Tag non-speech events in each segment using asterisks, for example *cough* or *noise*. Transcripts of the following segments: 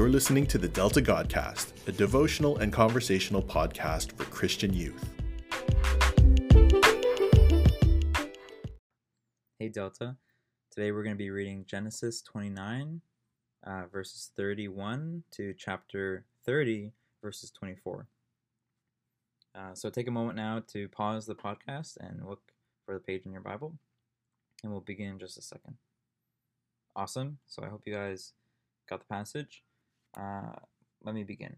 You're listening to the Delta Godcast, a devotional and conversational podcast for Christian youth. Hey Delta, today we're going to be reading Genesis 29, uh, verses 31 to chapter 30, verses 24. Uh, so take a moment now to pause the podcast and look for the page in your Bible, and we'll begin in just a second. Awesome. So I hope you guys got the passage. Uh, let me begin.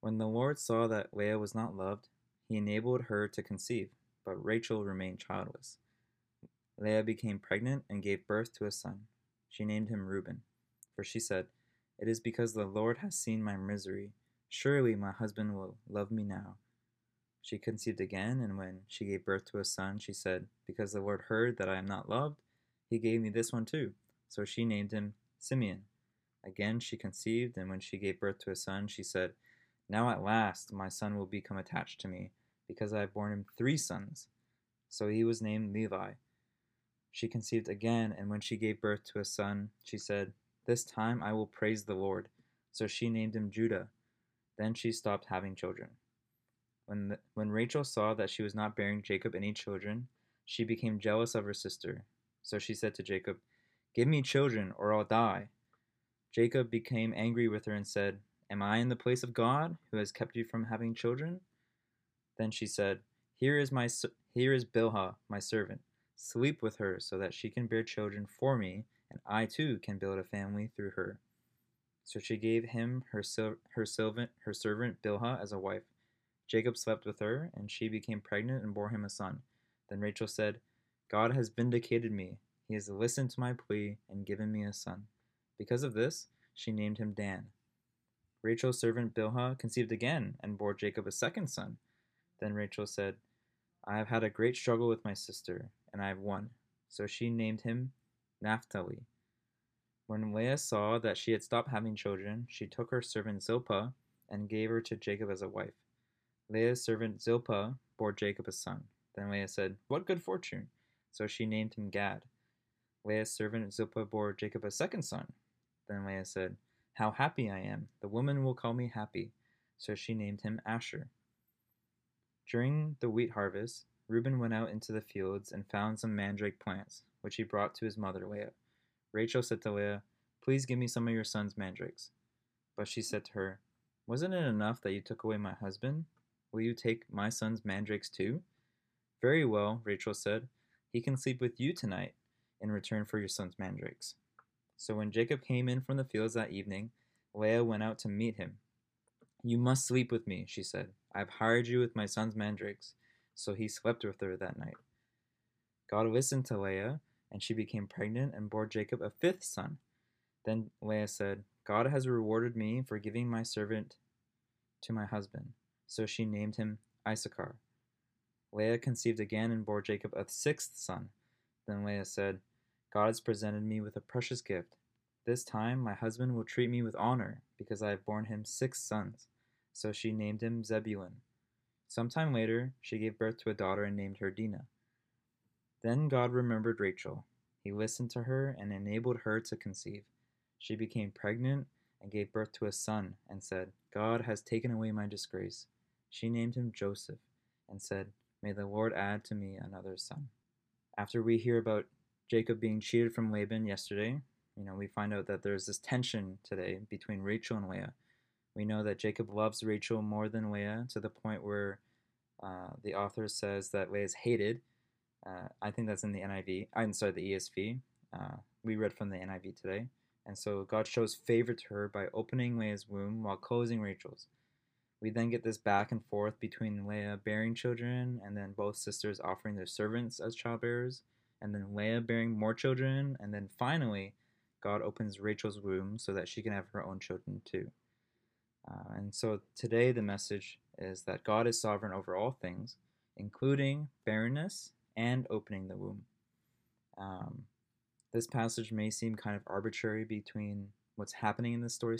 When the Lord saw that Leah was not loved, he enabled her to conceive, but Rachel remained childless. Leah became pregnant and gave birth to a son. She named him Reuben, for she said, It is because the Lord has seen my misery. Surely my husband will love me now. She conceived again, and when she gave birth to a son, she said, Because the Lord heard that I am not loved, he gave me this one too. So she named him Simeon. Again she conceived, and when she gave birth to a son, she said, Now at last my son will become attached to me, because I have borne him three sons. So he was named Levi. She conceived again, and when she gave birth to a son, she said, This time I will praise the Lord. So she named him Judah. Then she stopped having children. When, the, when Rachel saw that she was not bearing Jacob any children, she became jealous of her sister. So she said to Jacob, Give me children, or I'll die. Jacob became angry with her and said, Am I in the place of God, who has kept you from having children? Then she said, Here is my here is Bilhah, my servant. Sleep with her, so that she can bear children for me, and I too can build a family through her. So she gave him her her servant her servant Bilhah as a wife. Jacob slept with her, and she became pregnant and bore him a son. Then Rachel said, God has vindicated me. He has listened to my plea and given me a son. Because of this, she named him Dan. Rachel's servant Bilhah conceived again and bore Jacob a second son. Then Rachel said, I have had a great struggle with my sister, and I have won. So she named him Naphtali. When Leah saw that she had stopped having children, she took her servant Zilpah and gave her to Jacob as a wife. Leah's servant Zilpah bore Jacob a son. Then Leah said, What good fortune! So she named him Gad. Leah's servant Zilpah bore Jacob a second son. Then Leah said, How happy I am! The woman will call me happy. So she named him Asher. During the wheat harvest, Reuben went out into the fields and found some mandrake plants, which he brought to his mother Leah. Rachel said to Leah, Please give me some of your son's mandrakes. But she said to her, Wasn't it enough that you took away my husband? Will you take my son's mandrakes too? Very well, Rachel said. He can sleep with you tonight in return for your son's mandrakes. So when Jacob came in from the fields that evening, Leah went out to meet him. You must sleep with me, she said. I have hired you with my son's mandrakes. So he slept with her that night. God listened to Leah, and she became pregnant and bore Jacob a fifth son. Then Leah said, God has rewarded me for giving my servant to my husband. So she named him Issachar. Leah conceived again and bore Jacob a sixth son. Then Leah said, God has presented me with a precious gift. This time my husband will treat me with honor, because I have borne him six sons. So she named him Zebulun. Some time later, she gave birth to a daughter and named her Dinah. Then God remembered Rachel. He listened to her and enabled her to conceive. She became pregnant and gave birth to a son, and said, God has taken away my disgrace. She named him Joseph, and said, May the Lord add to me another son. After we hear about Jacob being cheated from Laban yesterday, you know, we find out that there's this tension today between Rachel and Leah. We know that Jacob loves Rachel more than Leah to the point where uh, the author says that Leah is hated. Uh, I think that's in the NIV. I'm sorry, the ESV. Uh, we read from the NIV today. And so God shows favor to her by opening Leah's womb while closing Rachel's. We then get this back and forth between Leah bearing children and then both sisters offering their servants as childbearers and then Leah bearing more children, and then finally, God opens Rachel's womb so that she can have her own children too. Uh, and so today, the message is that God is sovereign over all things, including barrenness and opening the womb. Um, this passage may seem kind of arbitrary between what's happening in the story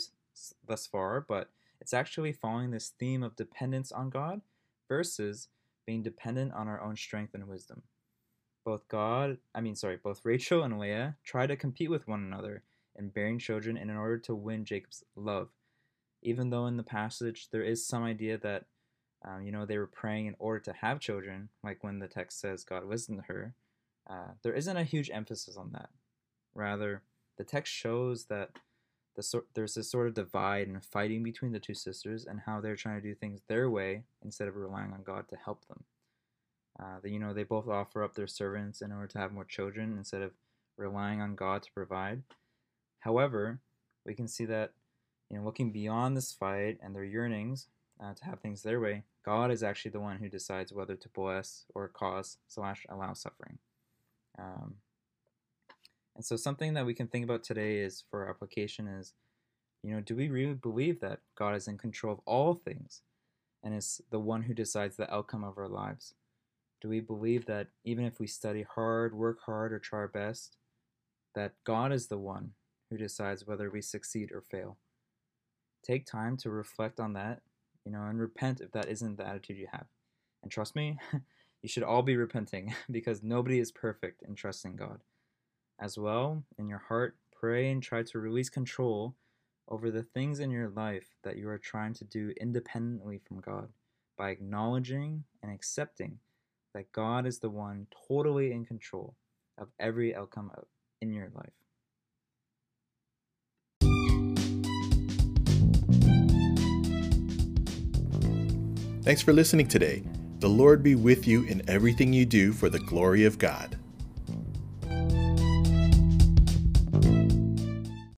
thus far, but it's actually following this theme of dependence on God versus being dependent on our own strength and wisdom both God, I mean, sorry, both Rachel and Leah try to compete with one another and bearing children in order to win Jacob's love. Even though in the passage there is some idea that, um, you know, they were praying in order to have children, like when the text says God listened to her, uh, there isn't a huge emphasis on that. Rather, the text shows that the sort there's this sort of divide and fighting between the two sisters and how they're trying to do things their way instead of relying on God to help them. Uh, you know, they both offer up their servants in order to have more children instead of relying on God to provide. However, we can see that, you know, looking beyond this fight and their yearnings uh, to have things their way, God is actually the one who decides whether to bless or cause slash allow suffering. Um, and so something that we can think about today is for application is, you know, do we really believe that God is in control of all things and is the one who decides the outcome of our lives? Do we believe that even if we study hard, work hard, or try our best, that God is the one who decides whether we succeed or fail? Take time to reflect on that, you know, and repent if that isn't the attitude you have. And trust me, *laughs* you should all be repenting *laughs* because nobody is perfect in trusting God. As well, in your heart, pray and try to release control over the things in your life that you are trying to do independently from God by acknowledging and accepting that God is the one totally in control of every outcome in your life. Thanks for listening today. The Lord be with you in everything you do for the glory of God.